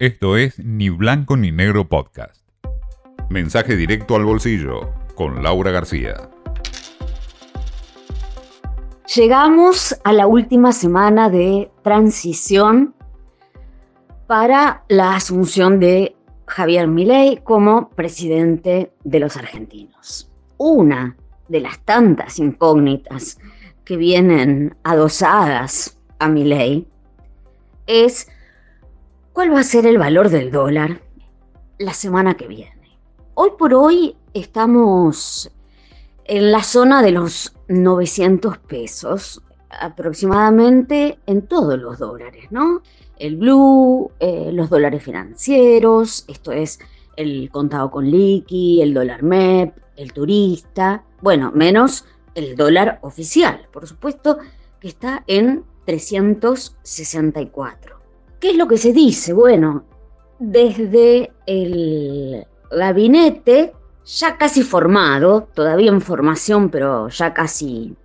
Esto es Ni Blanco ni Negro Podcast. Mensaje directo al bolsillo con Laura García. Llegamos a la última semana de transición para la asunción de Javier Milei como presidente de los argentinos. Una de las tantas incógnitas que vienen adosadas a Milei es cuál va a ser el valor del dólar la semana que viene. Hoy por hoy estamos en la zona de los 900 pesos aproximadamente en todos los dólares, ¿no? El blue, eh, los dólares financieros, esto es el contado con liqui, el dólar MEP, el turista, bueno, menos el dólar oficial, por supuesto, que está en 364. ¿Qué es lo que se dice? Bueno, desde el gabinete ya casi formado, todavía en formación, pero ya casi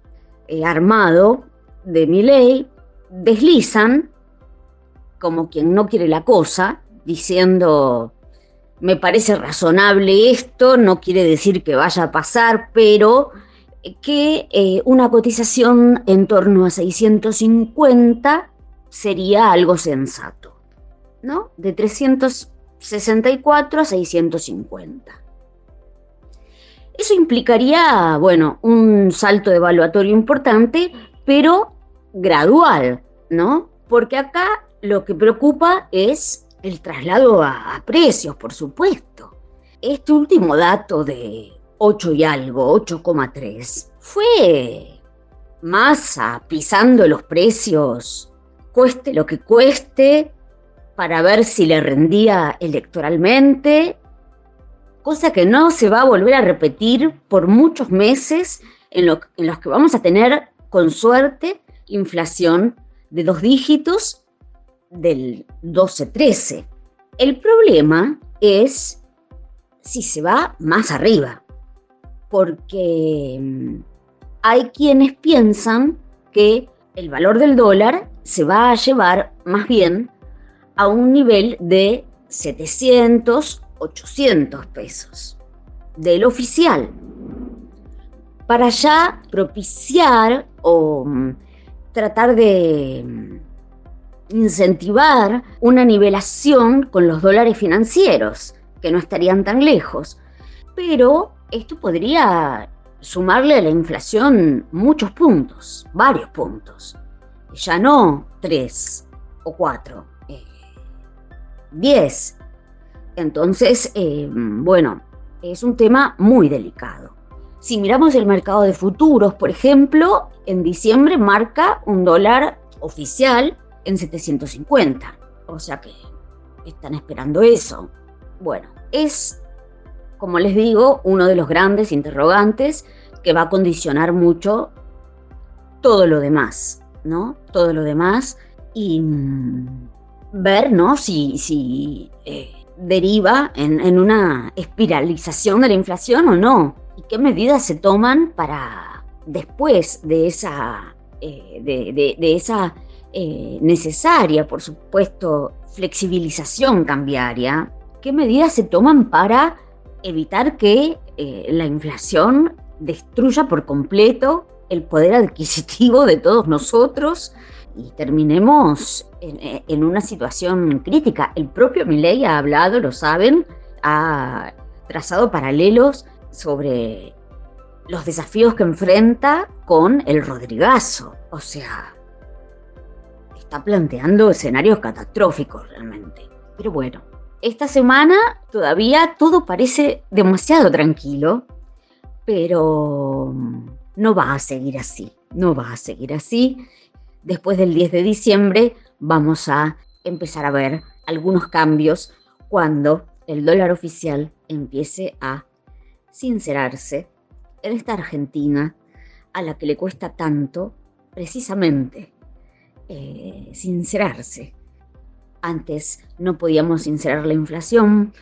eh, armado, de mi ley, deslizan, como quien no quiere la cosa, diciendo, me parece razonable esto, no quiere decir que vaya a pasar, pero que eh, una cotización en torno a 650 sería algo sensato, ¿no? De 364 a 650. Eso implicaría, bueno, un salto evaluatorio importante, pero gradual, ¿no? Porque acá lo que preocupa es el traslado a, precios, por supuesto. Este último dato de 8 y algo, 8,3, fue masa pisando los precios, cueste lo que cueste, para ver si le rendía electoralmente, cosa que no se va a volver a repetir por muchos meses en, los que vamos a tener, con suerte, inflación de dos dígitos del 12-13. El problema es si se va más arriba, porque mm, hay quienes piensan que el valor del dólar se va a llevar más bien a un nivel de 700, 800 pesos del oficial, para ya propiciar o mm, tratar de mm, incentivar una nivelación con los dólares financieros, que no estarían tan lejos. Pero esto podría sumarle a la inflación muchos puntos, varios puntos. Ya no tres o cuatro, eh, diez. Entonces, eh, bueno, es un tema muy delicado. Si miramos el mercado de futuros, por ejemplo, en diciembre marca un dólar oficial en 750. O sea que están esperando eso. Bueno, es, como les digo, uno de los grandes interrogantes que va a condicionar mucho todo lo demás, ¿no? Todo lo demás y mm, ver, ¿no? Si, si eh, deriva en, una espiralización de la inflación o no. Y qué medidas se toman para después de esa, eh, de esa eh, necesaria, por supuesto, flexibilización cambiaria, ¿qué medidas se toman para evitar que la inflación destruya por completo el poder adquisitivo de todos nosotros y terminemos en, una situación crítica? El propio Milei ha hablado, lo saben, ha trazado paralelos sobre los desafíos que enfrenta con el Rodrigazo. O sea, está planteando escenarios catastróficos realmente. Pero bueno, esta semana todavía todo parece demasiado tranquilo, pero no va a seguir así, no va a seguir así. Después del 10 de diciembre vamos a empezar a ver algunos cambios cuando el dólar oficial empiece a sincerarse en esta Argentina a la que le cuesta tanto precisamente eh, sincerarse. Antes no podíamos sincerar la inflación,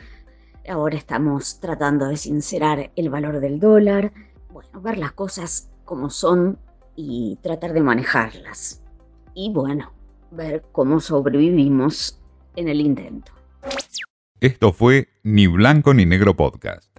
ahora estamos tratando de sincerar el valor del dólar, ver las cosas como son y tratar de manejarlas. Y bueno, ver cómo sobrevivimos en el intento. Esto fue Ni Blanco ni Negro Podcast.